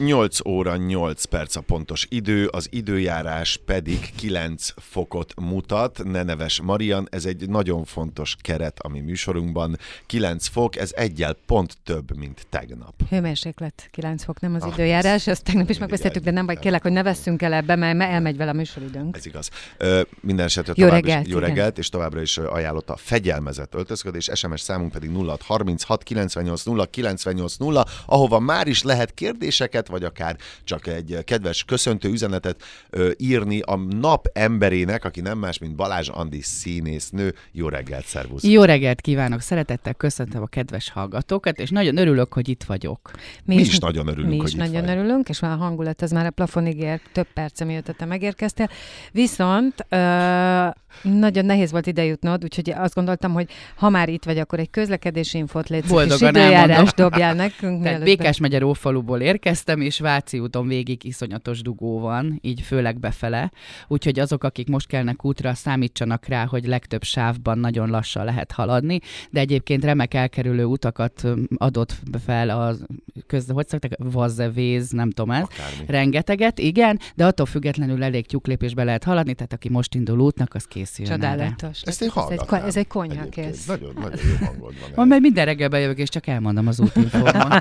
8 óra 8 perc a pontos idő, az időjárás pedig 9 fokot mutat. Ne neves Marian, ez egy nagyon fontos keret a mi műsorunkban. 9 fok, ez egyel pont több, mint tegnap. Hőmérséklet 9 fok, nem az ah, időjárás, ezt tegnap is megbeszéltük, de nem vagy kérlek, hogy ne vesszünk el ebbe, mert elmegy vele a műsoridőnk. Ez igaz. Ö, minden esetre jó reggelt, is, jó reggelt, és továbbra is ajánlott a fegyelmezett öltözködés, SMS számunk pedig 0636 98 0 98 0, ahova már is lehet kérdéseket vagy akár csak egy kedves köszöntő üzenetet ö, írni a nap emberének, aki nem más, mint Balázs Andi színésznő. Jó reggelt, szervusz! Jó reggelt kívánok! Szeretettel köszöntöm a kedves hallgatókat, és nagyon örülök, hogy itt vagyok. Mi, mi is, is nagyon örülünk, Mi hogy is nagyon vagy. örülünk, és már a hangulat, ez már a plafonig ér, több perce miatt te megérkeztél. Viszont ö, nagyon nehéz volt idejutnod, úgyhogy azt gondoltam, hogy ha már itt vagy, akkor egy közlekedési infot létsz, és időjárás dobjál nekünk. Tehát Békás megye Rófaluból érkeztem, és Váci úton végig iszonyatos dugó van, így főleg befele. Úgyhogy azok, akik most kelnek útra, számítsanak rá, hogy legtöbb sávban nagyon lassan lehet haladni, de egyébként remek elkerülő utakat adott fel a köz, hogy szokták, vazzevéz, nem tudom ez, Akármi. rengeteget, igen, de attól függetlenül elég tyúklépésbe lehet haladni, tehát aki most indul útnak, az készüljön Csodálatos. Ezt én ez egy, ez egy konyhakész. Nagyon, nagyon jó hangod van. Majd minden reggel bejövök, és csak elmondom az útinformot.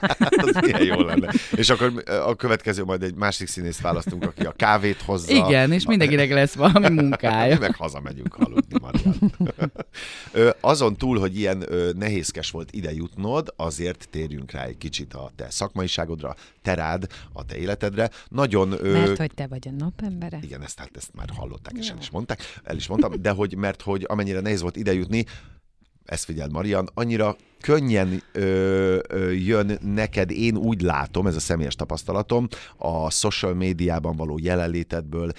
az milyen jó lenne. És akkor a következő majd egy másik színészt választunk, aki a kávét hozza. Igen, és mindenkinek lesz valami munkája. Meg hazamegyünk aludni, Marian. Azon túl, hogy ilyen nehézkes volt ide jutnod, azért térjünk rá egy kicsit a te szakmaiságodra, te rád, a te életedre. Nagyon, mert hogy te vagy a napembere? Igen, ezt, hát ezt már hallották, és el is mondták, el is mondtam, de hogy mert hogy amennyire nehéz volt ide jutni, ezt figyeld Marian, annyira könnyen ö, ö, jön neked, én úgy látom, ez a személyes tapasztalatom, a social médiában való jelenlétedből,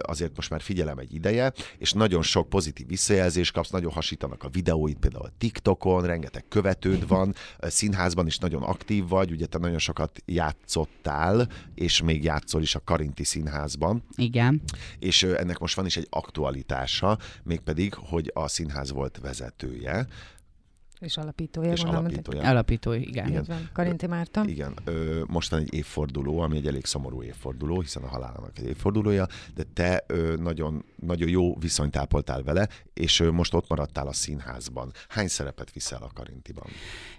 azért most már figyelem egy ideje, és nagyon sok pozitív visszajelzés kapsz, nagyon hasítanak a videóid, például a TikTokon, rengeteg követőd van, színházban is nagyon aktív vagy, ugye te nagyon sokat játszottál, és még játszol is a Karinti Színházban. Igen. És ennek most van is egy aktualitása, mégpedig, hogy a színház volt vezetője, és alapítója. És alapítója. Alapítója, igen. igen. Karinti Márta. Igen. Ö, mostan egy évforduló, ami egy elég szomorú évforduló, hiszen a halálának egy évfordulója, de te ö, nagyon, nagyon jó viszonyt ápoltál vele, és ö, most ott maradtál a színházban. Hány szerepet viszel a Karintiban?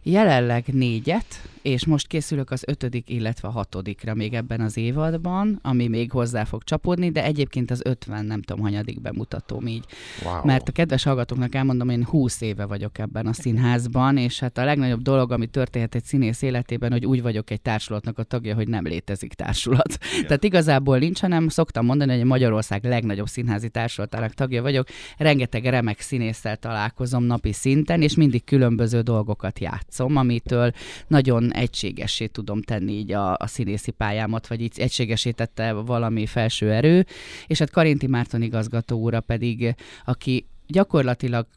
Jelenleg négyet, és most készülök az ötödik, illetve a hatodikra még ebben az évadban, ami még hozzá fog csapódni, de egyébként az ötven nem tudom, hanyadik bemutatóm így. Wow. Mert a kedves hallgatóknak elmondom, én húsz éve vagyok ebben a színházban, színházban, és hát a legnagyobb dolog, ami történhet egy színész életében, hogy úgy vagyok egy társulatnak a tagja, hogy nem létezik társulat. Igen. Tehát igazából nincs, hanem szoktam mondani, hogy Magyarország legnagyobb színházi társulatának tagja vagyok. Rengeteg remek színésszel találkozom napi szinten, és mindig különböző dolgokat játszom, amitől nagyon egységessé tudom tenni így a, a színészi pályámat, vagy így egységesé tette valami felső erő. És hát Karinti Márton igazgató úra pedig, aki gyakorlatilag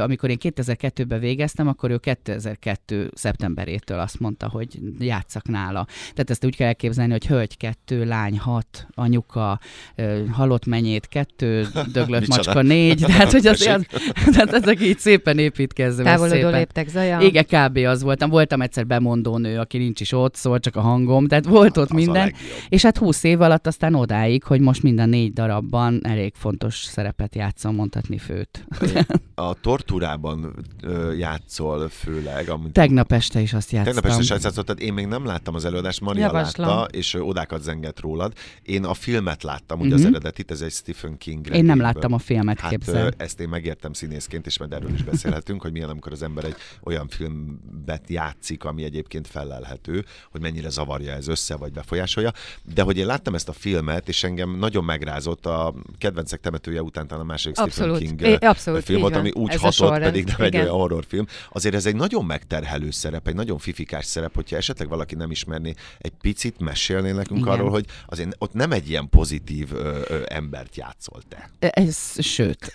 amikor én 2002-ben végeztem, akkor ő 2002. szeptemberétől azt mondta, hogy játszak nála. Tehát ezt úgy kell elképzelni, hogy hölgy kettő, lány hat, anyuka, halott menyét kettő, döglött macska négy. Tehát, hogy az, az, tehát ezek így szépen építkezve. Távolodó léptek zaja. Igen, kb. az voltam. Voltam egyszer bemondónő, aki nincs is ott, szól csak a hangom, tehát volt ott az minden. És hát húsz év alatt aztán odáig, hogy most minden négy darabban elég fontos szerepet játszom, mondhatni főt. A tortúrában ö, játszol főleg. Amit Tegnap este is azt játszottam. Tegnap este is azt játszottad, én még nem láttam az előadást, Maria Javaslom. látta, és odákat zengett rólad. Én a filmet láttam, ugye uh-huh. az mhm. eredetit, ez egy Stephen King. Én nem láttam a filmet, hát, képzel. Ezt én megértem színészként, és majd erről is beszélhetünk, hogy milyen, amikor az ember egy olyan filmet játszik, ami egyébként felelhető, hogy mennyire zavarja ez össze, vagy befolyásolja. De hogy én láttam ezt a filmet, és engem nagyon megrázott a kedvencek temetője után, a második abszolút. Stephen King é, abszolút, film volt, ami úgy ez hatott, sorrend. pedig nem egy olyan horrorfilm. Azért ez egy nagyon megterhelő szerep, egy nagyon fifikás szerep, hogyha esetleg valaki nem ismerné, egy picit mesélnél nekünk Igen. arról, hogy azért ott nem egy ilyen pozitív ö, ö, embert játszol te. Ez, sőt,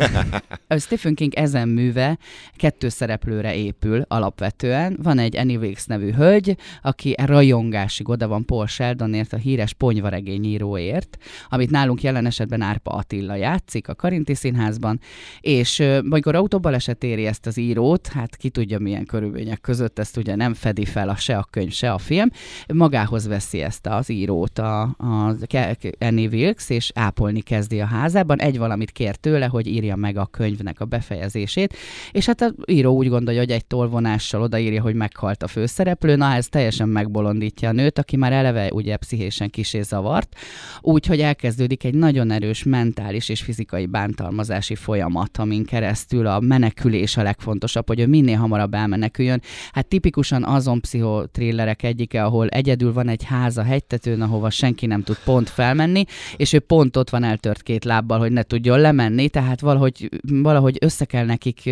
a Stephen King ezen műve kettő szereplőre épül alapvetően. Van egy Annie Wilkes nevű hölgy, aki rajongásig oda van Paul Sheldonért, a híres ponyvaregényíróért, amit nálunk jelen esetben Árpa Attila játszik a Karinti Színházban, és amikor autóbaleset éri ezt az írót, hát ki tudja milyen körülmények között, ezt ugye nem fedi fel a, se a könyv, se a film, magához veszi ezt az írót a, a Annie Wilkes, és ápolni kezdi a házában. Egy valamit kér tőle, hogy írja meg a könyvnek a befejezését, és hát az író úgy gondolja, hogy egy tolvonással odaírja, hogy meghalt a főszereplő, na ez teljesen megbolondítja a nőt, aki már eleve ugye pszichésen kisé zavart, úgyhogy elkezdődik egy nagyon erős mentális és fizikai bántalmazási folyamat, amin keresztül a menekülés a legfontosabb, hogy ő minél hamarabb elmeneküljön. Hát tipikusan azon pszichotrillerek egyike, ahol egyedül van egy ház a hegytetőn, ahova senki nem tud pont felmenni, és ő pont ott van eltört két lábbal, hogy ne tudjon lemenni, tehát valahogy, valahogy össze kell nekik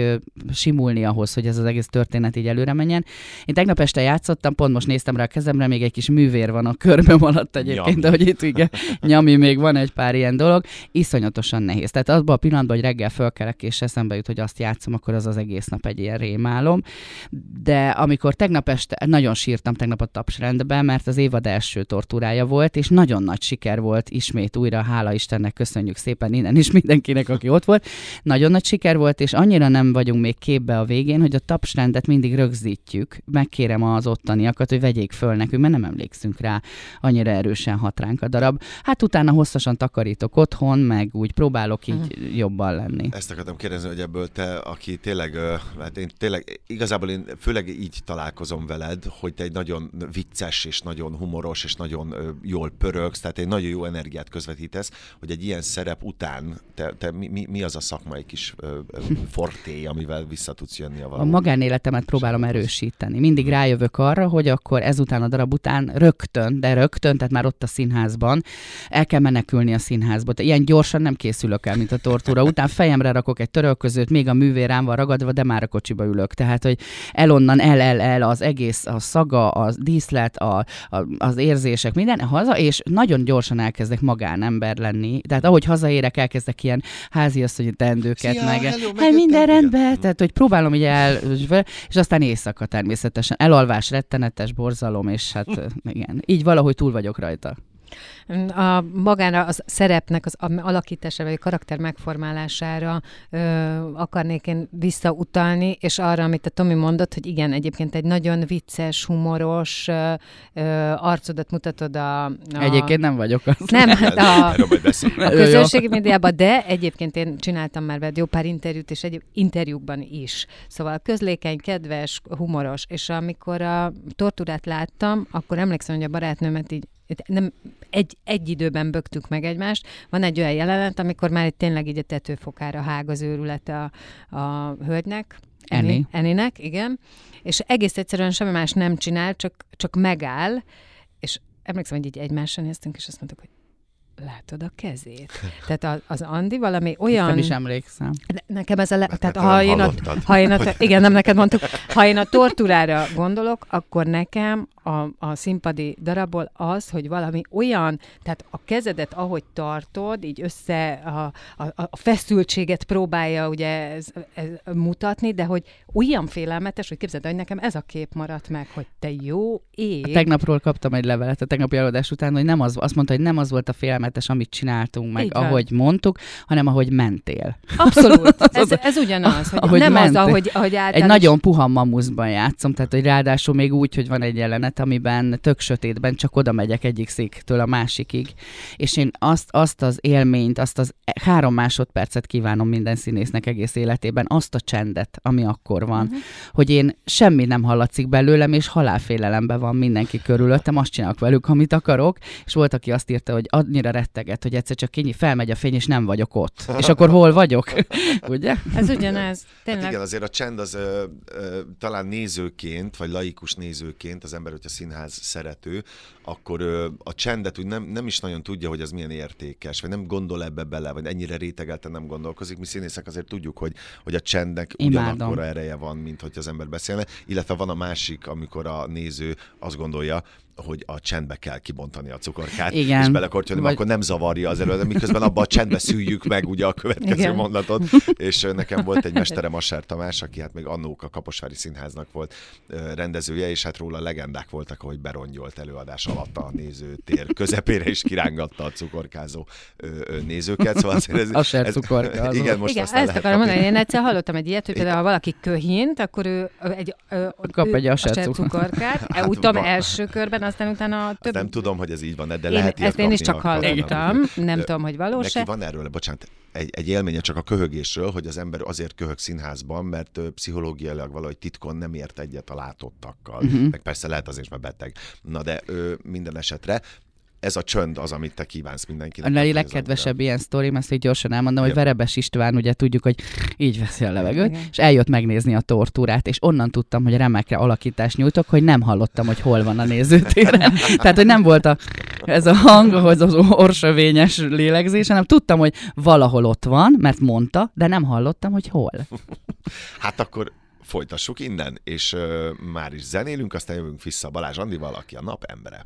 simulni ahhoz, hogy ez az egész történet így előre menjen. Én tegnap este játszottam, pont most néztem rá a kezemre, még egy kis művér van a körmöm alatt egyébként, de hogy itt igen, nyami még van egy pár ilyen dolog, iszonyatosan nehéz. Tehát abban a pillanatban, hogy reggel fölkelek és eszembe jut, hogy azt játszom, akkor az az egész nap egy ilyen rémálom. De amikor tegnap este, nagyon sírtam tegnap a tapsrendben, mert az évad első tortúrája volt, és nagyon nagy siker volt ismét újra, hála Istennek, köszönjük szépen innen is mindenkinek, aki ott volt. Nagyon nagy siker volt, és annyira nem vagyunk még képbe a végén, hogy a tapsrendet mindig rögzítjük. Megkérem az ottaniakat, hogy vegyék föl nekünk, mert nem emlékszünk rá, annyira erősen hat ránk a darab. Hát utána hosszasan takarítok otthon, meg úgy próbálok így jobban lenni. Ezt akartam kérdezni, hogy ebből te, aki tényleg, hát én tényleg, igazából én főleg így találkozom veled, hogy te egy nagyon vicces és nagyon humoros és nagyon jól pörögsz, tehát egy nagyon jó energiát közvetítesz, hogy egy ilyen szerep után te, te mi, mi, mi az a szakmai kis forté, amivel vissza tudsz jönni a A való? magánéletemet próbálom erősíteni. Mindig rájövök arra, hogy akkor ezután a darab után rögtön, de rögtön, tehát már ott a színházban, el kell menekülni a színházba. Tehát Ilyen gyorsan nem készülök el, mint a tortúra. Után fejemre rakok egy törölközőt, még a művér rám van ragadva, de már a kocsiba ülök. Tehát, hogy el onnan, el, el, el, az egész, a szaga, a díszlet, a, a, az érzések, minden haza, és nagyon gyorsan elkezdek magánember lenni. Tehát ahogy hazaérek, elkezdek ilyen háziasszonyi teendőket, Szia, meg hello, hát megjöttem, minden rendben, tehát hogy próbálom így el, és aztán éjszaka természetesen. Elalvás, rettenetes, borzalom, és hát igen, így valahogy túl vagyok rajta. A magára az szerepnek az alakítására, vagy a karakter megformálására ö, akarnék én visszautalni, és arra, amit a Tomi mondott, hogy igen, egyébként egy nagyon vicces, humoros ö, ö, arcodat mutatod a... a Egyébként nem vagyok az. Nem, hát a, a közösségi médiában, de egyébként én csináltam már veled jó pár interjút, és egy interjúkban is. Szóval közlékeny, kedves, humoros, és amikor a tortúrát láttam, akkor emlékszem, hogy a barátnőmet így nem egy, egy időben bögtük meg egymást. Van egy olyan jelenet, amikor már itt tényleg így a tetőfokára hág az őrület a, a hölgynek. Annie. Annie-nek, igen. És egész egyszerűen semmi más nem csinál, csak, csak megáll, és emlékszem, hogy így egymásra néztünk, és azt mondtuk, hogy látod a kezét. Tehát az, az Andi valami olyan... Nem is emlékszem. Ne- Nekem ez a... Le... Mert Tehát te ha én, a, ha én a, igen, nem neked mondtuk. Ha én a tortúrára gondolok, akkor nekem a, a színpadi darabból az, hogy valami olyan, tehát a kezedet, ahogy tartod, így össze a, a, a feszültséget próbálja ugye ez, ez mutatni, de hogy olyan félelmetes, hogy képzeld, el, hogy nekem ez a kép maradt meg, hogy te jó ég. Tegnapról kaptam egy levelet a tegnapi előadás után, hogy nem az, azt mondta, hogy nem az volt a félelmetes, amit csináltunk, meg Így van. ahogy mondtuk, hanem ahogy mentél. Abszolút. Ez, ez ugyanaz, hogy Ahogy nem mentél. az, ahogy, ahogy Egy általános... nagyon puha mamuszban játszom, tehát hogy ráadásul még úgy, hogy van egy jelenet, amiben tök sötétben csak oda megyek egyik széktől a másikig. És én azt, azt az élményt, azt az e- három másodpercet kívánom minden színésznek egész életében, azt a csendet, ami akkor van, uh-huh. hogy én semmi nem hallatszik belőlem, és halálfélelemben van mindenki körülöttem, azt csinálok velük, amit akarok, és volt, aki azt írta, hogy annyira retteget, hogy egyszer csak kinyi, felmegy a fény, és nem vagyok ott. És akkor hol vagyok? Ugye? Ez ugyanez. Hát Tényleg. igen, azért a csend az ö, ö, talán nézőként, vagy laikus nézőként az ember, hogyha hogyha színház szerető, akkor ö, a csendet úgy nem, nem is nagyon tudja, hogy az milyen értékes, vagy nem gondol ebbe bele, vagy ennyire rétegelten nem gondolkozik. Mi színészek azért tudjuk, hogy, hogy a csendnek Imádom. ugyanakkora ereje van, mint hogy az ember beszélne, illetve van a másik, amikor a néző azt gondolja, hogy a csendbe kell kibontani a cukorkát, Igen. és belekortyolni, Vagy- akkor nem zavarja az előadó, miközben abban a csendbe szüljük meg ugye a következő Igen. mondatot, és nekem volt egy mesterem, Asser Tamás, aki hát még annók a Kaposvári Színháznak volt rendezője, és hát róla legendák voltak, hogy berongyolt előadás alatt a nézőtér közepére is kirángatta a cukorkázó nézőket, szóval azért ez, Asser ez- cukorkázó. Igen, most Igen, ezt akarom kapni. mondani, én egyszer hallottam egy ilyet, hogy például ha valaki köhint, akkor ő egy, ö, Kap ő egy cukor- cukorkát, Hát úgy tudom, van. első körben, aztán utána Azt több... nem tudom, hogy ez így van, de én, lehet ilyet ezt én is csak hallottam, nem tudom, hogy valós-e. Neki van erről, bocsánat, egy, egy élménye csak a köhögésről, hogy az ember azért köhög színházban, mert pszichológiailag valahogy titkon nem ért egyet a látottakkal. Uh-huh. Meg persze lehet azért, mert beteg. Na de ö, minden esetre ez a csönd az, amit te kívánsz mindenkinek. A az legkedvesebb ilyen sztorim, ezt így gyorsan elmondom, hogy. Verebes István, ugye tudjuk, hogy így veszi a levegőt, Igen. és eljött megnézni a tortúrát, és onnan tudtam, hogy remekre alakítást nyújtok, hogy nem hallottam, hogy hol van a nézőtéren. Tehát, hogy nem volt a, ez a hang, ahhoz az orsövényes lélegzés, hanem tudtam, hogy valahol ott van, mert mondta, de nem hallottam, hogy hol. Hát akkor folytassuk innen, és ö, már is zenélünk, aztán jövünk vissza Balázs Andival, aki a nap embere.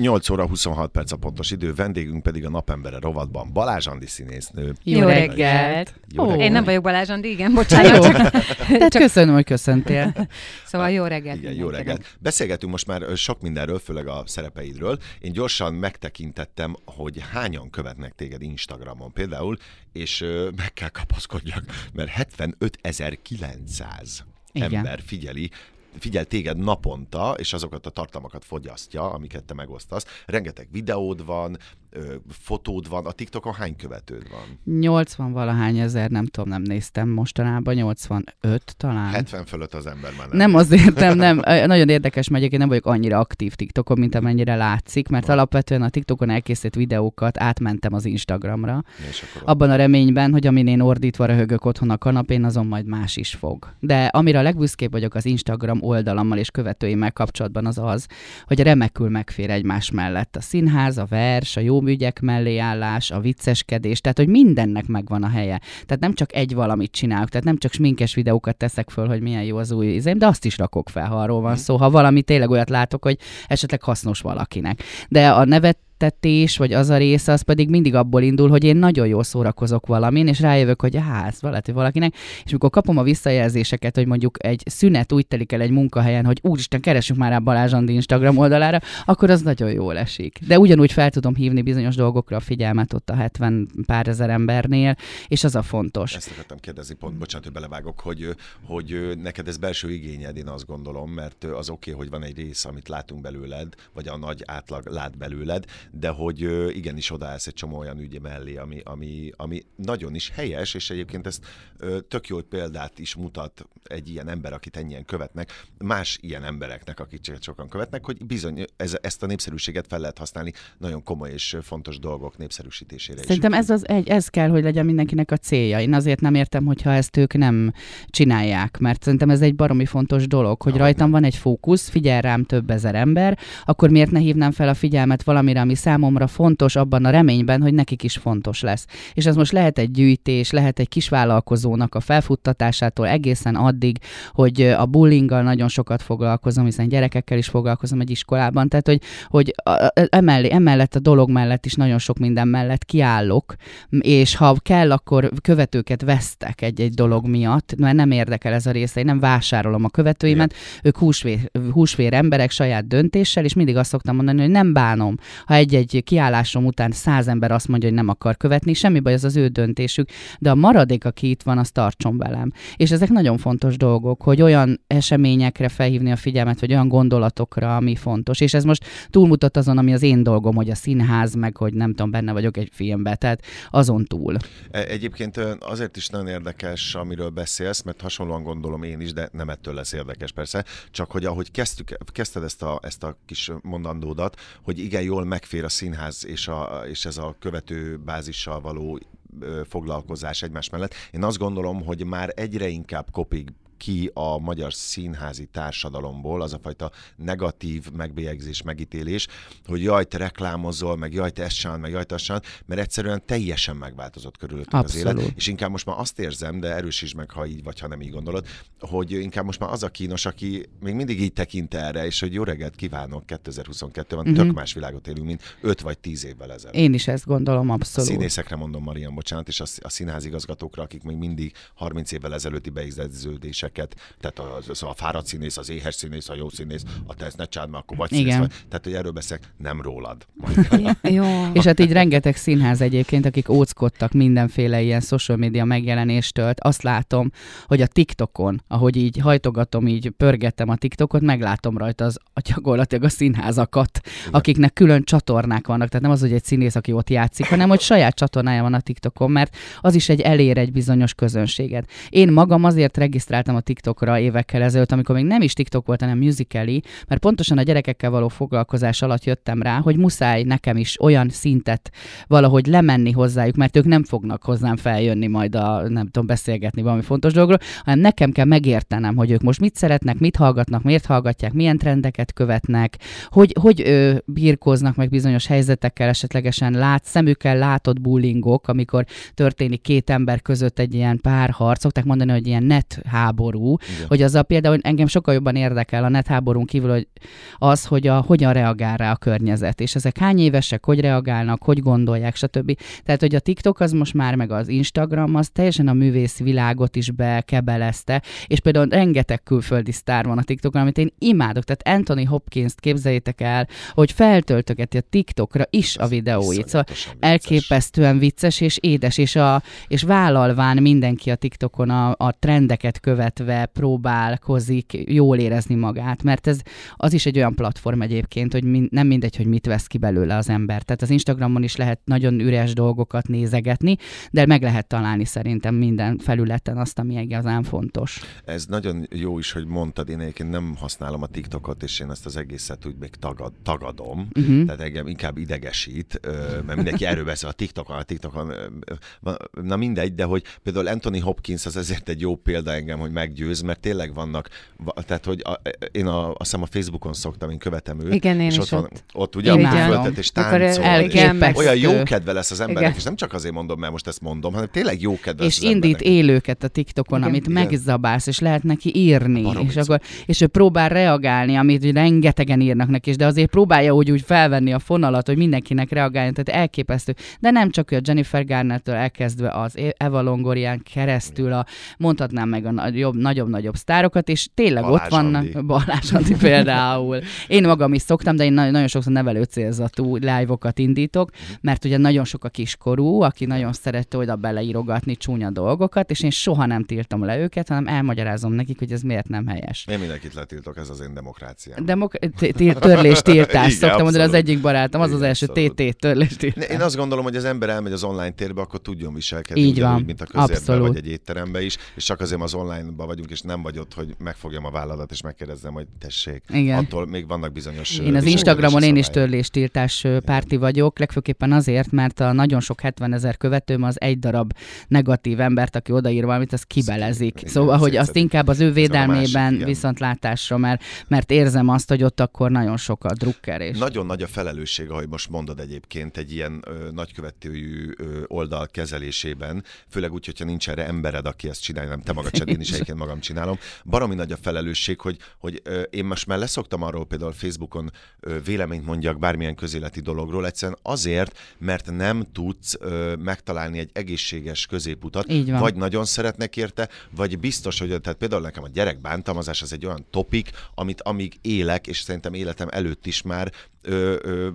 8 óra 26 perc a pontos idő, vendégünk pedig a napembere rovatban Balázs Andi színésznő. Jó reggelt! Jó reggelt. Én nem vagyok Balázs Andi, igen, bocsánat. Jó. Csak, Tehát köszönöm, hogy köszöntél. szóval jó reggelt. Igen, jó mindenkinek. reggelt. Beszélgetünk most már sok mindenről, főleg a szerepeidről. Én gyorsan megtekintettem, hogy hányan követnek téged Instagramon például, és meg kell kapaszkodjak, mert 75.900 Igen. ember figyeli figyel téged naponta, és azokat a tartalmakat fogyasztja, amiket te megosztasz. Rengeteg videód van, ö, fotód van. A TikTokon hány követőd van? 80 valahány ezer, nem tudom, nem néztem mostanában, 85 talán. 70 fölött az ember már nem. Nem azért nem, nem. Nagyon érdekes, mert egyébként nem vagyok annyira aktív TikTokon, mint amennyire látszik, mert Van. alapvetően a TikTokon elkészített videókat átmentem az Instagramra, abban a reményben, hogy amin én ordítva röhögök otthon a kanapén, azon majd más is fog. De amire a legbüszkébb vagyok az Instagram oldalammal és követőimmel kapcsolatban az az, hogy remekül megfér egymás mellett a színház, a vers, a jó műgyek mellé állás, a vicceskedés, tehát hogy mindennek megvan a helye. Tehát nem csak egy valamit csinálok, tehát nem csak sminkes videókat teszek föl, hogy milyen jó az új izém, de azt is rakok fel, ha arról van szó, ha valami tényleg olyat látok, hogy esetleg hasznos valakinek. De a nevet tetés, vagy az a része, az pedig mindig abból indul, hogy én nagyon jól szórakozok valamin, és rájövök, hogy hát, ez hogy valakinek, és mikor kapom a visszajelzéseket, hogy mondjuk egy szünet úgy telik el egy munkahelyen, hogy úristen, keresünk már rá Balázs Andi Instagram oldalára, akkor az nagyon jól esik. De ugyanúgy fel tudom hívni bizonyos dolgokra a figyelmet ott a 70 pár ezer embernél, és az a fontos. Ezt akartam kérdezni, pont, bocsánat, hogy belevágok, hogy, hogy neked ez belső igényed, én azt gondolom, mert az oké, okay, hogy van egy rész, amit látunk belőled, vagy a nagy átlag lát belőled, de hogy igenis odaállsz egy csomó olyan ügy mellé, ami, ami, ami nagyon is helyes, és egyébként ezt tök jó példát is mutat egy ilyen ember, akit ennyien követnek, más ilyen embereknek, akiket sokan követnek, hogy bizony ez, ezt a népszerűséget fel lehet használni nagyon komoly és fontos dolgok népszerűsítésére Szerintem is. ez, az egy, ez kell, hogy legyen mindenkinek a célja. Én azért nem értem, hogyha ezt ők nem csinálják, mert szerintem ez egy baromi fontos dolog, hogy Ahogy rajtam van egy fókusz, figyel rám több ezer ember, akkor miért ne hívnám fel a figyelmet valamire, ami számomra fontos, abban a reményben, hogy nekik is fontos lesz. És ez most lehet egy gyűjtés, lehet egy kisvállalkozónak a felfuttatásától egészen addig, hogy a bullyinggal nagyon sokat foglalkozom, hiszen gyerekekkel is foglalkozom egy iskolában, tehát hogy, hogy emellé, emellett a dolog mellett is nagyon sok minden mellett kiállok, és ha kell, akkor követőket vesztek egy-egy dolog miatt, mert nem érdekel ez a része, én nem vásárolom a követőimet, ők húsvér, húsvér emberek saját döntéssel, és mindig azt szoktam mondani, hogy nem bánom, ha egy egy-egy kiállásom után száz ember azt mondja, hogy nem akar követni, semmi baj, ez az ő döntésük, de a maradék, aki itt van, az tartson velem. És ezek nagyon fontos dolgok, hogy olyan eseményekre felhívni a figyelmet, vagy olyan gondolatokra, ami fontos. És ez most túlmutat azon, ami az én dolgom, hogy a színház, meg hogy nem tudom, benne vagyok egy filmbe, tehát azon túl. E, egyébként azért is nagyon érdekes, amiről beszélsz, mert hasonlóan gondolom én is, de nem ettől lesz érdekes persze, csak hogy ahogy kezdtük, kezdted ezt a, ezt a kis mondandódat, hogy igen, jól megfér a színház és, a, és ez a követő bázissal való foglalkozás egymás mellett. Én azt gondolom, hogy már egyre inkább kopik ki a magyar színházi társadalomból az a fajta negatív megbélyegzés, megítélés, hogy jaj, te reklámozol, meg jaj, te ezt meg jaj, te azt mert egyszerűen teljesen megváltozott körülöttünk az élet, és inkább most már azt érzem, de erősítsd meg, ha így vagy, ha nem így gondolod, hogy inkább most már az a kínos, aki még mindig így tekint erre, és hogy jó reggelt kívánok, 2022 van, uh-huh. tök más világot élünk, mint 5 vagy 10 évvel ezelőtt. Én is ezt gondolom, abszolút. A színészekre mondom, Marian, bocsánat, és a, a színházigazgatókra, akik még mindig 30 évvel ezelőtti beigazolódések színészeket, tehát a, a fáradt színész, az éhes színész, a jó színész, a te ezt ne csád, akkor vagy színész vagy. Tehát, hogy erről beszélek, nem rólad. jó. És hát így rengeteg színház egyébként, akik óckodtak mindenféle ilyen social media megjelenéstől, azt látom, hogy a TikTokon, ahogy így hajtogatom, így pörgettem a TikTokot, meglátom rajta az a gyakorlatilag a színházakat, Igen. akiknek külön csatornák vannak. Tehát nem az, hogy egy színész, aki ott játszik, hanem hogy saját csatornája van a TikTokon, mert az is egy elér egy bizonyos közönséget. Én magam azért regisztráltam a TikTokra évekkel ezelőtt, amikor még nem is TikTok volt, hanem Musical.ly, mert pontosan a gyerekekkel való foglalkozás alatt jöttem rá, hogy muszáj nekem is olyan szintet valahogy lemenni hozzájuk, mert ők nem fognak hozzám feljönni majd a, nem tudom, beszélgetni valami fontos dologról, hanem nekem kell megértenem, hogy ők most mit szeretnek, mit hallgatnak, miért hallgatják, milyen trendeket követnek, hogy, hogy ö, birkóznak meg bizonyos helyzetekkel, esetlegesen lát, szemükkel látott bullyingok, amikor történik két ember között egy ilyen párharc, szokták mondani, hogy ilyen net háború, háború, Igen. hogy az a például engem sokkal jobban érdekel a netháborún kívül, hogy az, hogy a, hogyan reagál rá a környezet, és ezek hány évesek, hogy reagálnak, hogy gondolják, stb. Tehát, hogy a TikTok az most már, meg az Instagram, az teljesen a művész világot is bekebelezte, és például rengeteg külföldi sztár van a TikTokon, amit én imádok. Tehát Anthony Hopkins-t képzeljétek el, hogy feltöltögeti a TikTokra is a videóit. Szóval vicces. elképesztően vicces és édes, és, a, és vállalván mindenki a TikTokon a, a trendeket követve élve próbálkozik jól érezni magát, mert ez az is egy olyan platform egyébként, hogy min, nem mindegy, hogy mit vesz ki belőle az ember. Tehát az Instagramon is lehet nagyon üres dolgokat nézegetni, de meg lehet találni szerintem minden felületen azt, ami igazán fontos. Ez nagyon jó is, hogy mondtad, én egyébként nem használom a TikTokot, és én ezt az egészet úgy még tagad, tagadom, uh-huh. tehát engem inkább idegesít, mert mindenki erről beszél a TikTokon, a TikTokon, na mindegy, de hogy például Anthony Hopkins az ezért egy jó példa engem, hogy meggyőz, mert tényleg vannak, tehát hogy a, én a, azt hiszem a Facebookon szoktam, én követem őt. Igen, én és is ott, ott, van, ott ugye a föltet és táncol. Olyan jó kedve lesz az emberek, Igen. és nem csak azért mondom, mert most ezt mondom, hanem tényleg jó kedve És indít emberek. élőket a TikTokon, Igen. amit Igen. megzabálsz, és lehet neki írni, és, akkor, és ő próbál reagálni, amit rengetegen írnak neki, de azért próbálja úgy, úgy felvenni a fonalat, hogy mindenkinek reagáljon, tehát elképesztő. De nem csak ő, a Jennifer Garner-től elkezdve az Eva Longorian keresztül, a, mondhatnám meg a jobb, nagyobb-nagyobb sztárokat, és tényleg Balázs ott vannak, Andi. Balázs Andi például. Én magam is szoktam, de én nagyon sokszor nevelő célzatú live-okat indítok, mhm. mert ugye nagyon sok a kiskorú, aki nagyon szerette oda beleírogatni csúnya dolgokat, és én soha nem tiltom le őket, hanem elmagyarázom nekik, hogy ez miért nem helyes. Én mindenkit letiltok, ez az én demokráciám. Demok- törlés, tiltás, szoktam mondani, az egyik barátom, az az első TT törlés, tiltás. Én azt gondolom, hogy az ember elmegy az online térbe, akkor tudjon viselkedni, Így van. mint a közértben, vagy egy étterembe is, és csak azért az online-ba vagyunk, és nem vagy ott, hogy megfogjam a vállalat, és megkérdezem, hogy tessék. Igen. Attól még vannak bizonyos... Én az Instagramon én is törléstiltás párti vagyok, legfőképpen azért, mert a nagyon sok 70 ezer követőm az egy darab negatív embert, aki odaír valamit, az kibelezik. Igen, szóval, hogy azt inkább az ő védelmében másik, viszontlátásra, mert, mert érzem azt, hogy ott akkor nagyon sok a drukker. És... Nagyon nagy a felelősség, ahogy most mondod egyébként, egy ilyen ö, nagykövetőjű ö, oldal kezelésében, főleg úgy, hogyha nincs erre embered, aki ezt csinálja, nem te magad én is egyébként magam csinálom. Baromi nagy a felelősség, hogy, hogy én most már leszoktam arról például Facebookon véleményt mondjak bármilyen közéleti dologról, egyszerűen azért, mert nem tudsz megtalálni egy egészséges középutat, Így van. vagy nagyon szeretnek érte, vagy biztos, hogy tehát például nekem a gyerek bántalmazás az egy olyan topik, amit amíg élek, és szerintem életem előtt is már ö, ö,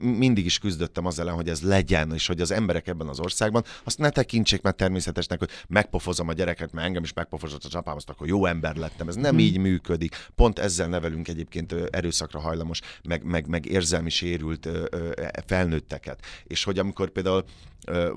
mindig is küzdöttem az ellen, hogy ez legyen, és hogy az emberek ebben az országban azt ne tekintsék meg természetesnek, hogy megpofozom a gyereket, mert engem is megpofozott a csapám, azt akkor jó ember lettem. Ez nem Mhm. így működik. Pont ezzel nevelünk egyébként erőszakra hajlamos, meg, meg, meg érzelmi sérült ö, felnőtteket. És hogy amikor például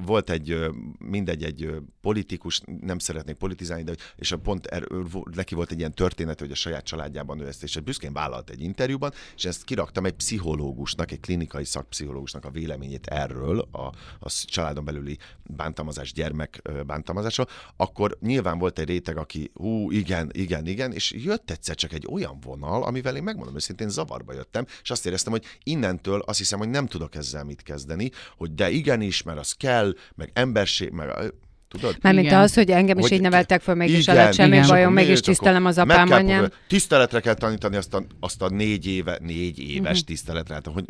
volt egy, mindegy, egy politikus, nem szeretnék politizálni, de és a pont er, neki volt egy ilyen történet, hogy a saját családjában ő ezt, és büszkén vállalt egy interjúban, és ezt kiraktam egy pszichológusnak, egy klinikai szakpszichológusnak a véleményét erről, a, a családon belüli bántalmazás, gyermek ö, bántalmazásról, akkor nyilván volt egy réteg, aki hú, igen, igen, igen, és jött egyszer csak egy olyan vonal, amivel én megmondom őszintén zavarba jöttem, és azt éreztem, hogy innentől azt hiszem, hogy nem tudok ezzel mit kezdeni, hogy de igenis, mert az kell, meg emberség, meg tudod? Mármint Igen. az, hogy engem is Hogy így neveltek föl, mégis igen, alatt semmi igen. bajom, mégis tisztelem az apám anyám. Tiszteletre kell tanítani azt a, azt a négy, éve, négy éves Mhm. tiszteletre. Hát, hogy,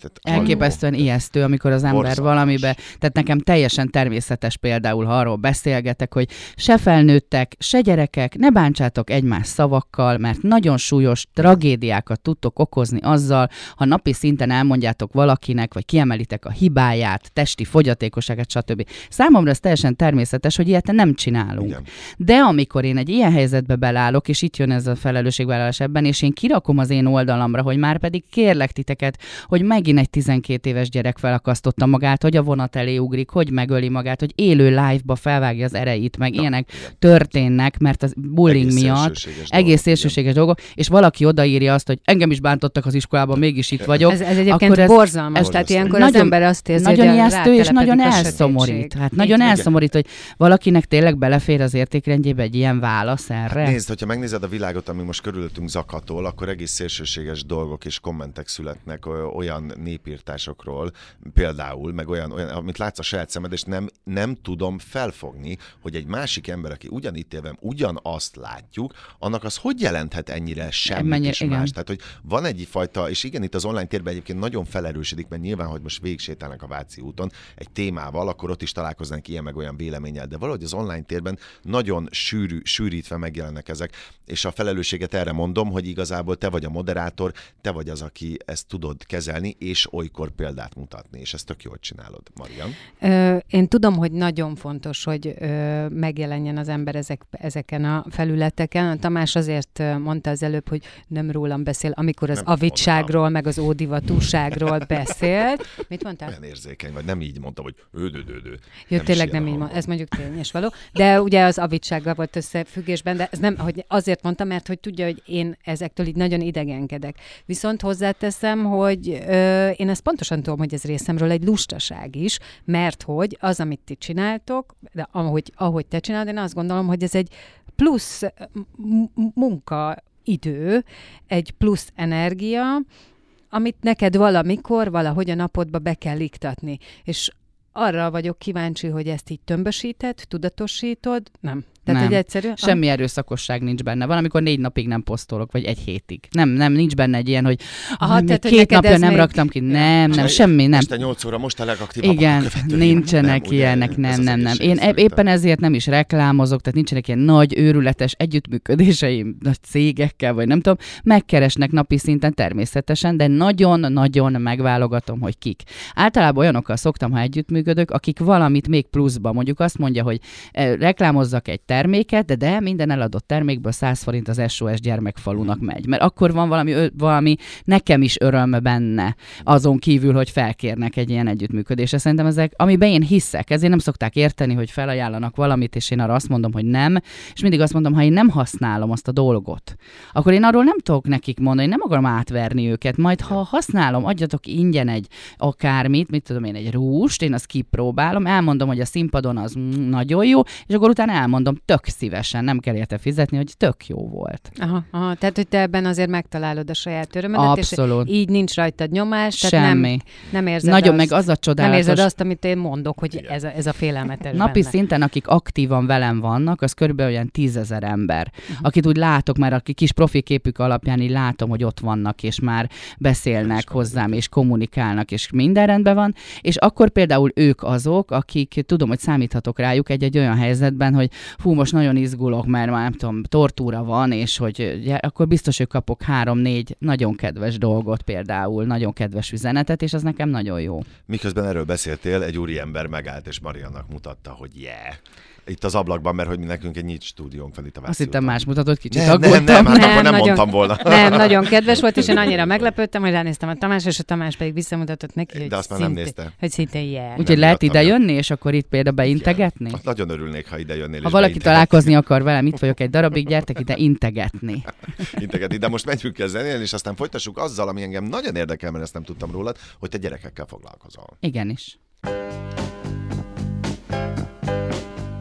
tehát, Elképesztően halló. ijesztő, amikor az ember Borzalmas. valamibe, tehát nekem teljesen természetes például, ha arról beszélgetek, hogy se felnőttek, se gyerekek, ne bántsátok egymás szavakkal, mert nagyon súlyos tragédiákat tudtok okozni azzal, ha napi szinten elmondjátok valakinek, vagy kiemelitek a hibáját, testi fogyatékosságát, stb. Számomra ez teljesen természetes, hogy ilyet nem csinálunk. Igen. De amikor én egy ilyen helyzetbe belállok, és itt jön ez a felelősségvállalás ebben, és én kirakom az én oldalamra, hogy már pedig kérlek titeket, hogy megint egy 12 éves gyerek felakasztotta magát, hogy a vonat elé ugrik, hogy megöli magát, hogy élő live-ba felvágja az ereit, meg Na, ilyenek igen. történnek, mert az bullying Egész miatt szélsőséges egész szélsőséges dolgok, és valaki odaírja azt, hogy engem is bántottak az iskolában, mégis itt vagyok. Ez, ez egyébként akkor ez- borzalmas, ez tehát ilyenkor az Nagyon- ember azt érzi, nagyon hogy ijesztő, és nagyon elszomorít. Hát nagyon elszomorít, hogy valakinek tényleg belefér az értékrendjébe egy ilyen válasz erre. Nézd, hogyha megnézed a világot, ami most körülöttünk zakatol, akkor egész szélsőséges dolgok és kommentek születnek olyan népírtásokról, például, meg olyan, olyan amit látsz a saját szemed, és nem, nem tudom felfogni, hogy egy másik ember, aki ugyanitt élve ugyanazt látjuk, annak az hogy jelenthet ennyire semmit Mennyi- és igen. más. Tehát, hogy van egy fajta, és igen, itt az online térben egyébként nagyon felerősödik, mert nyilván, hogy most végig sétálnak a Váci úton egy témával, akkor ott is találkoznánk ilyen meg olyan véleménnyel, de valahogy az online térben nagyon sűrű, sűrítve megjelennek ezek, és a felelősséget erre mondom, hogy igazából te vagy a moderátor, te vagy az, aki ezt tudod kezelni, és olykor példát mutatni, és ezt tök jól csinálod, Marian. Ö, én tudom, hogy nagyon fontos, hogy ö, megjelenjen az ember ezek, ezeken a felületeken. A Tamás azért mondta az előbb, hogy nem rólam beszél, amikor az Nem avitságról, meg az ódivatúságról beszélt. Mit mondtál? Olyan érzékeny vagy, nem így mondtam, hogy ődődődő. Jó, Nem tényleg nem így hangom. Ez mondjuk tényes való. De ugye az avitsággal volt összefüggésben, de ez nem, hogy azért mondtam, mert hogy tudja, hogy én ezektől így nagyon idegenkedek. Viszont hozzáteszem, hogy ö, én ezt pontosan tudom, hogy ez részemről egy lustaság is, mert hogy az, amit ti csináltok, de ahogy, ahogy te csinálod, én azt gondolom, hogy ez egy plusz m- m- munkaidő, egy plusz energia, amit neked valamikor, valahogy a napodba be kell iktatni. És arra vagyok kíváncsi, hogy ezt így tömbösíted, tudatosítod? Nem. Tehát Nem. egy egyszerű... Semmi erőszakosság nincs benne. Van, amikor négy napig nem posztolok, vagy egy hétig. Nem, nem, nincs benne egy ilyen, hogy Aha, Aha, tehát, hogy két napja nem még- raktam ki. Ja. Nem, nem, És semmi, nem. Este 8 óra, most a legaktívabb Igen, a nincsenek ugye? ilyenek, Ez nem, nem, nem. Én szerintem. éppen ezért nem is reklámozok, tehát nincsenek ilyen nagy, őrületes együttműködéseim nagy cégekkel, vagy nem tudom. Megkeresnek napi szinten természetesen, de nagyon-nagyon megválogatom, hogy kik. Általában olyanokkal szoktam, ha együttműködök, akik valamit még pluszba, mondjuk azt mondja, hogy eh, reklámozzak egy terméket, de, de minden eladott termékből 100 forint az SOS gyermekfalunak megy. Mert akkor van valami, valami nekem is öröm benne, azon kívül, hogy felkérnek egy ilyen együttműködésre. Szerintem ezek, amiben én hiszek, ezért nem szokták érteni, hogy felajánlanak valamit, és én arra azt mondom, hogy nem, és mindig azt mondom, ha én nem használom azt a dolgot, akkor én arról nem tudok nekik mondani, nem akarom átverni őket, majd ha használom, adjatok ingyen egy akármit, mit tudom én, egy rúst, én azt kipróbálom, elmondom, hogy a színpadon az nagyon jó, és akkor utána elmondom tök szívesen, nem kell érte fizetni, hogy tök jó volt. Aha, aha, tehát, hogy te ebben azért megtalálod a saját örömedet, Abszolút. és így nincs rajtad nyomás, tehát Semmi. nem, nem érzed Nagyon azt, meg az a nem csodálatos. érzed azt, amit én mondok, hogy ez a, ez a félelmetes Napi benne. szinten, akik aktívan velem vannak, az körülbelül olyan tízezer ember, uh-huh. akit úgy látok, már aki kis profiképük alapján így látom, hogy ott vannak, és már beszélnek hozzám, és kommunikálnak, és minden rendben van, és akkor például ők azok, akik tudom, hogy számíthatok rájuk egy-egy olyan helyzetben, hogy fú, most nagyon izgulok, mert már nem tudom, tortúra van, és hogy ja, akkor biztos, hogy kapok három-négy nagyon kedves dolgot például, nagyon kedves üzenetet, és az nekem nagyon jó. Miközben erről beszéltél, egy úriember megállt, és Mariannak mutatta, hogy yeah. Itt az ablakban, mert hogy mi nekünk egy nyílt stúdiónk van itt a Azt hittem más mutatott, kicsit nem, nem, aggódtam. nem, hát Nem, akkor nem nagyon- mondtam volna. Nem, nagyon kedves volt, és én annyira meglepődtem, hogy ránéztem a Tamás, és a Tamás pedig visszamutatott neki, De hogy azt már nem nézte. Hogy szintén yeah. Úgyhogy lehet ide jönni, és akkor itt például beintegetni? Azt nagyon örülnék, ha ide jönnél. Ha valaki találkozni akar velem, itt vagyok egy darabig, gyertek ide integetni. integetni. De most menjünk el zenélni, és aztán folytassuk azzal, ami engem nagyon érdekel, mert ezt nem tudtam rólad, hogy te gyerekekkel foglalkozol. Igenis.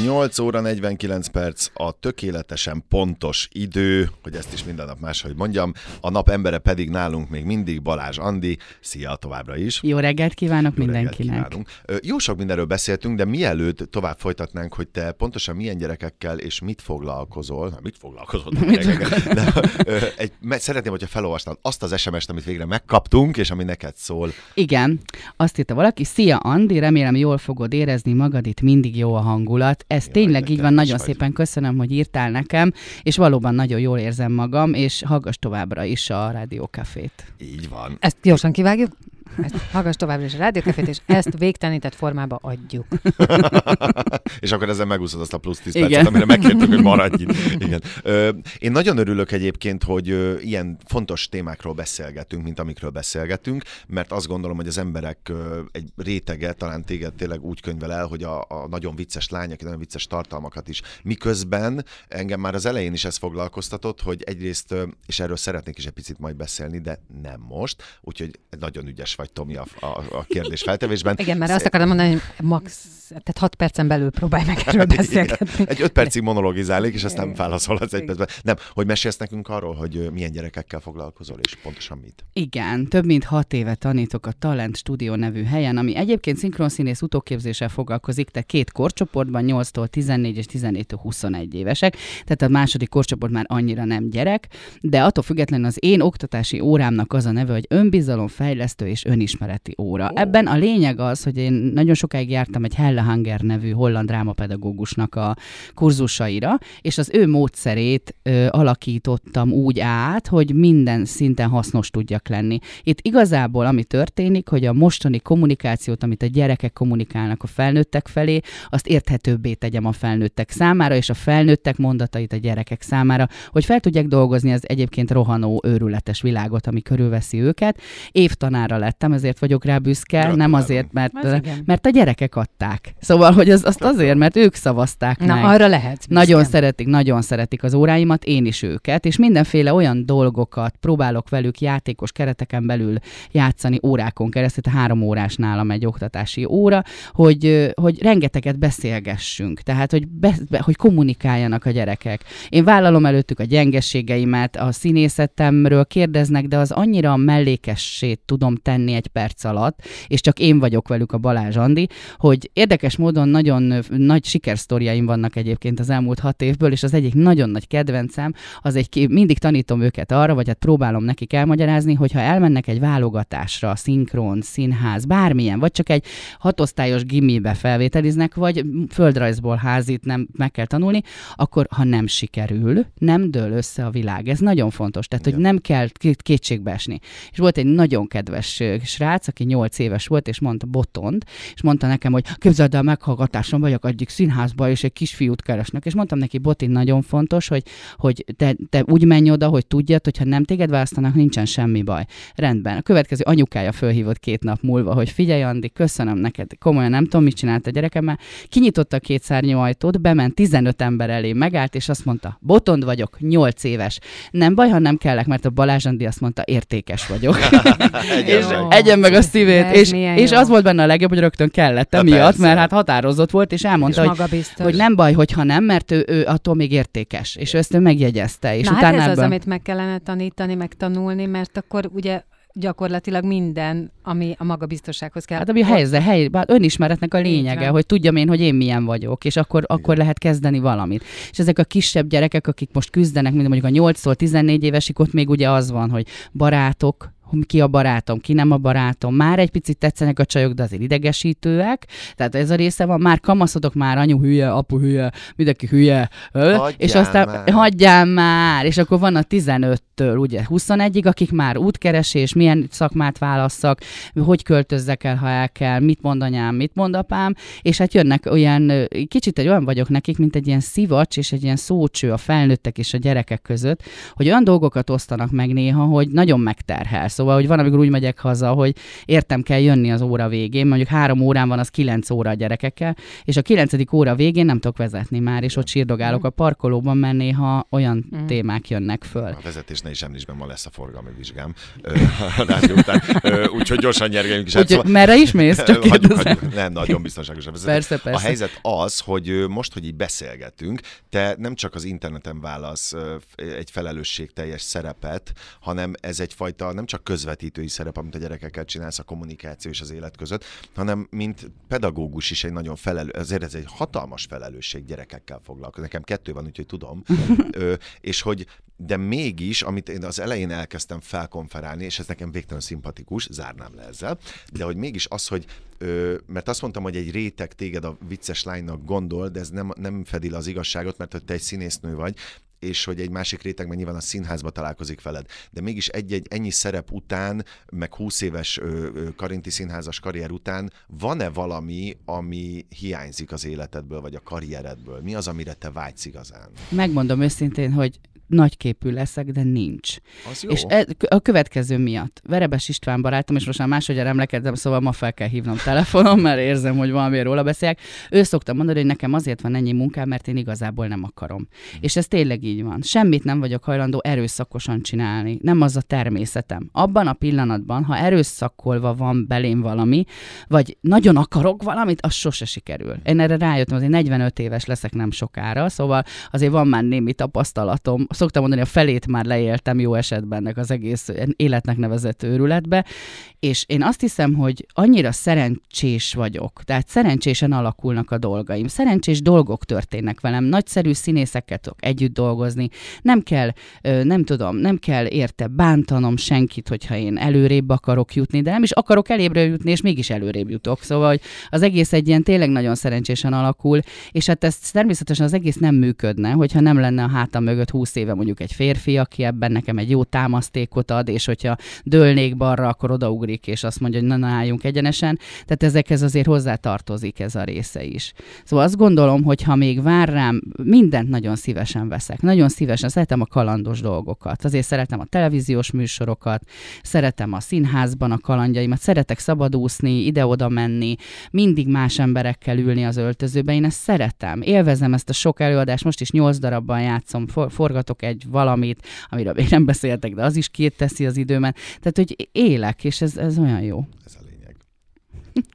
8 óra 49 perc a tökéletesen pontos idő, hogy ezt is minden nap máshogy mondjam. A nap embere pedig nálunk még mindig Balázs Andi. Szia továbbra is. Jó reggelt kívánok Jó reggelt mindenkinek. kívánunk. Ö, Jó sok mindenről beszéltünk, de mielőtt tovább folytatnánk, hogy te pontosan milyen gyerekekkel és mit foglalkozol, na, mit foglalkozol? a gyerekekkel, de, egy, szeretném, hogyha felolvasnál azt az SMS-t, amit végre megkaptunk, és ami neked szól. Igen, azt írta valaki, szia Andi, remélem jól fogod érezni magad, itt mindig jó a hangulat. Ez Jaj, tényleg így van, nagyon vagy. szépen köszönöm, hogy írtál nekem, és valóban nagyon jól érzem magam, és hallgass továbbra is a Rádiókafét. Így van. Ezt gyorsan kivágjuk. Ezt hallgass továbbra is a rádiókafét, és ezt végtelenített formába adjuk. és akkor ezzel megúszod azt a plusz 10 Igen. percet, amire megkértük, hogy maradj itt. Igen. Ö, én nagyon örülök egyébként, hogy ö, ilyen fontos témákról beszélgetünk, mint amikről beszélgetünk, mert azt gondolom, hogy az emberek ö, egy rétege talán téged tényleg úgy könyvel el, hogy a, a nagyon vicces lány, aki nagyon vicces tartalmakat is. Miközben engem már az elején is ez foglalkoztatott, hogy egyrészt, ö, és erről szeretnék is egy picit majd beszélni, de nem most, úgyhogy nagyon ügyes vagy, Tomi, a, a, a kérdés feltevésben. Igen, mert azt akarom mondani, hogy max, tehát 6 percen belül próbálj meg erről beszélgetni. Egy öt percig monologizálnék, és aztán válaszolhatsz egy percben. Nem, hogy mesélsz nekünk arról, hogy milyen gyerekekkel foglalkozol, és pontosan mit. Igen, több mint hat éve tanítok a Talent Studio nevű helyen, ami egyébként szinkronszínész utóképzéssel foglalkozik, de két korcsoportban, 8-tól 14 és 14-től 21 évesek, tehát a második korcsoport már annyira nem gyerek, de attól függetlenül az én oktatási órámnak az a neve, hogy önbizalomfejlesztő és önismereti óra. Ó. Ebben a lényeg az, hogy én nagyon sokáig jártam egy Helle Hanger nevű holland drámapedagógusnak a kurzusaira, és az ő módszerét ö, alakítottam úgy át, hogy minden szinten hasznos tudjak lenni. Itt igazából ami történik, hogy a mostani kommunikációt, amit a gyerekek kommunikálnak a felnőttek felé, azt érthetőbbé tegyem a felnőttek számára, és a felnőttek mondatait a gyerekek számára, hogy fel tudják dolgozni az egyébként rohanó, őrületes világot, ami körülveszi őket. Évtanára lettem, ezért vagyok rá büszke, nem Gratulálom. azért, mert, Az mert a gyerekek adták. Szóval, hogy az, azt azért, mert ők szavazták Na, meg. arra lehet. Nagyon szeretik, nagyon szeretik az óráimat, én is őket, és mindenféle olyan dolgokat próbálok velük játékos kereteken belül játszani órákon keresztül, tehát három órás nálam egy oktatási óra, hogy, hogy rengeteget beszélgessünk, tehát hogy, be, be, hogy kommunikáljanak a gyerekek. Én vállalom előttük a gyengességeimet, a színészetemről kérdeznek, de az annyira mellékessé tudom tenni egy perc alatt, és csak én vagyok velük a Balázs Andi, hogy érdekes módon nagyon nagy sikersztoriaim vannak egyébként az elmúlt hat évből, és az egyik nagyon nagy kedvencem, az egy, mindig tanítom őket arra, vagy hát próbálom nekik elmagyarázni, hogy ha elmennek egy válogatásra, szinkron, színház, bármilyen, vagy csak egy hatosztályos gimibe felvételiznek, vagy földrajzból házit nem meg kell tanulni, akkor ha nem sikerül, nem dől össze a világ. Ez nagyon fontos, tehát hogy Igen. nem kell két- kétségbe esni. És volt egy nagyon kedves srác, aki 8 éves volt, és mondta Botond, és mondta nekem, hogy képzeld el, meghallgatáson vagyok egyik színházba, és egy kisfiút keresnek. És mondtam neki, Botin, nagyon fontos, hogy, hogy te, te úgy menj oda, hogy tudjad, hogy ha nem téged választanak, nincsen semmi baj. Rendben. A következő anyukája fölhívott két nap múlva, hogy figyelj, Andi, köszönöm neked, komolyan nem tudom, mit csinált a gyerekemmel. Kinyitotta a két szárnyú ajtót, bement 15 ember elé, megállt, és azt mondta, Botond vagyok, 8 éves. Nem baj, ha nem kellek, mert a Balázs Andi azt mondta, értékes vagyok. és egyen meg a szívét. És, és az volt benne a legjobb, hogy rögtön kellett emiatt, mert hát határozott volt, és elmondta, és hogy, hogy nem baj, hogyha nem, mert ő, ő attól még értékes. És ő ezt ő megjegyezte. És Na utána hát ez ebből... az, amit meg kellene tanítani, meg tanulni, mert akkor ugye gyakorlatilag minden, ami a magabiztossághoz kell. Hát ami a helyzet, hely, hát önismeretnek a lényege, hogy tudjam én, hogy én milyen vagyok, és akkor, akkor lehet kezdeni valamit. És ezek a kisebb gyerekek, akik most küzdenek, mint mondjuk a 8-tól 14 évesig, ott még ugye az van, hogy barátok, ki a barátom, ki nem a barátom. Már egy picit tetszenek a csajok, de azért idegesítőek. Tehát ez a része van, már kamaszodok, már anyu hülye, apu hülye, mindenki hülye. Hagyjál és aztán már. hagyjál már, és akkor van a 15-től ugye 21-ig, akik már útkeresés, milyen szakmát válasszak, hogy költözzek el, ha el kell, mit mond anyám, mit mond apám, és hát jönnek olyan, kicsit egy olyan vagyok nekik, mint egy ilyen szivacs és egy ilyen szócső a felnőttek és a gyerekek között, hogy olyan dolgokat osztanak meg néha, hogy nagyon megterhelsz Szóval, hogy van, amikor úgy megyek haza, hogy értem kell jönni az óra végén, mondjuk három órán van, az kilenc óra a gyerekekkel, és a kilencedik óra végén nem tudok vezetni már, és ott sírdogálok a parkolóban, mert néha olyan mm. témák jönnek föl. A vezetés ne is említsben, ma lesz a forgalmi vizsgám. Úgyhogy gyorsan nyergeljünk is. Úgy, szóval... Merre is mész? Csak hagyjuk, hagyjuk. Nem, nagyon biztonságos a vezetés. Persze, persze. A helyzet az, hogy most, hogy így beszélgetünk, te nem csak az interneten válasz egy felelősségteljes szerepet, hanem ez egyfajta nem csak közvetítői szerep, amit a gyerekekkel csinálsz a kommunikáció és az élet között, hanem mint pedagógus is egy nagyon felelő, azért ez egy hatalmas felelősség gyerekekkel foglalkozni. Nekem kettő van, úgyhogy tudom. Ö, és hogy de mégis, amit én az elején elkezdtem felkonferálni, és ez nekem végtelenül szimpatikus, zárnám le ezzel, de hogy mégis az, hogy, ö, mert azt mondtam, hogy egy réteg téged a vicces lánynak gondol, de ez nem, nem fedi le az igazságot, mert hogy te egy színésznő vagy, és hogy egy másik réteg meg nyilván a színházba találkozik veled. De mégis egy-egy ennyi szerep után, meg 20 éves Karinti színházas karrier után van-e valami, ami hiányzik az életedből, vagy a karrieredből? Mi az, amire te vágysz igazán? Megmondom őszintén, hogy nagyképű leszek, de nincs. Az jó. És e, a következő miatt. Verebes István barátom, és most már másodjára emlekedtem, szóval ma fel kell hívnom telefonon, mert érzem, hogy valamiért róla beszélek. Ő szokta mondani, hogy nekem azért van ennyi munkám, mert én igazából nem akarom. Mm. És ez tényleg így van. Semmit nem vagyok hajlandó erőszakosan csinálni. Nem az a természetem. Abban a pillanatban, ha erőszakolva van belém valami, vagy nagyon akarok valamit, az sose sikerül. Én erre rájöttem, azért 45 éves leszek nem sokára, szóval azért van már némi tapasztalatom szoktam mondani, a felét már leéltem jó esetben ennek az egész életnek nevezett őrületbe, és én azt hiszem, hogy annyira szerencsés vagyok, tehát szerencsésen alakulnak a dolgaim, szerencsés dolgok történnek velem, nagyszerű színészekkel tudok együtt dolgozni, nem kell, nem tudom, nem kell érte bántanom senkit, hogyha én előrébb akarok jutni, de nem is akarok elébre jutni, és mégis előrébb jutok. Szóval, az egész egy ilyen tényleg nagyon szerencsésen alakul, és hát ez természetesen az egész nem működne, hogyha nem lenne a hátam mögött 20 éve mondjuk egy férfi, aki ebben nekem egy jó támasztékot ad, és hogyha dőlnék balra, akkor odaugrik, és azt mondja, hogy na, na álljunk egyenesen. Tehát ezekhez azért hozzá tartozik ez a része is. Szóval azt gondolom, hogy ha még vár rám, mindent nagyon szívesen veszek. Nagyon szívesen szeretem a kalandos dolgokat. Azért szeretem a televíziós műsorokat, szeretem a színházban a kalandjaimat, szeretek szabadúszni, ide-oda menni, mindig más emberekkel ülni az öltözőben. Én ezt szeretem. Élvezem ezt a sok előadást, most is nyolc darabban játszom, for- forgatok egy valamit, amiről még nem beszéltek, de az is két teszi az időmet. Tehát, hogy élek, és ez, ez olyan jó. Ez.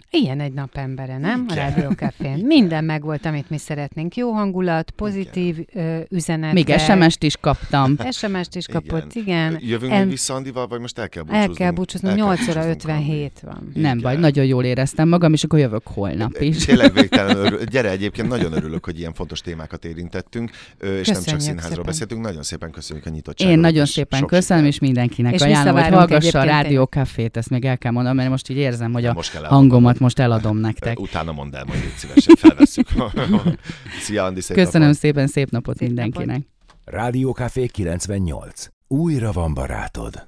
Ilyen egy nap embere, nem? A Rádió Cafén. Minden megvolt, amit mi szeretnénk. Jó hangulat, pozitív ö, üzenet. Még SMS-t is kaptam. SMS-t is kapott, igen. igen. Jövünk en... még vissza Andival, vagy most el kell búcsúzni? El kell búcsúzni, 8 óra 57 van. Igen. Nem baj, nagyon jól éreztem magam, és akkor jövök holnap is. Tényleg végtelen örül. Gyere, egyébként nagyon örülök, hogy ilyen fontos témákat érintettünk, és köszönjük nem csak színházról szépen. beszéltünk. Nagyon szépen köszönjük a nyitottságot. Én nagyon szépen köszönöm, és mindenkinek és ajánlom, hogy hallgassa a Rádió Cafét, ezt még el kell mondanom, mert most így érzem, hogy a hangomat most eladom nektek. Utána mondd el, majd szívesen felveszünk. Szia, Andi, szép Köszönöm napot. szépen, szép napot szép mindenkinek. Rádió Café 98. Újra van barátod.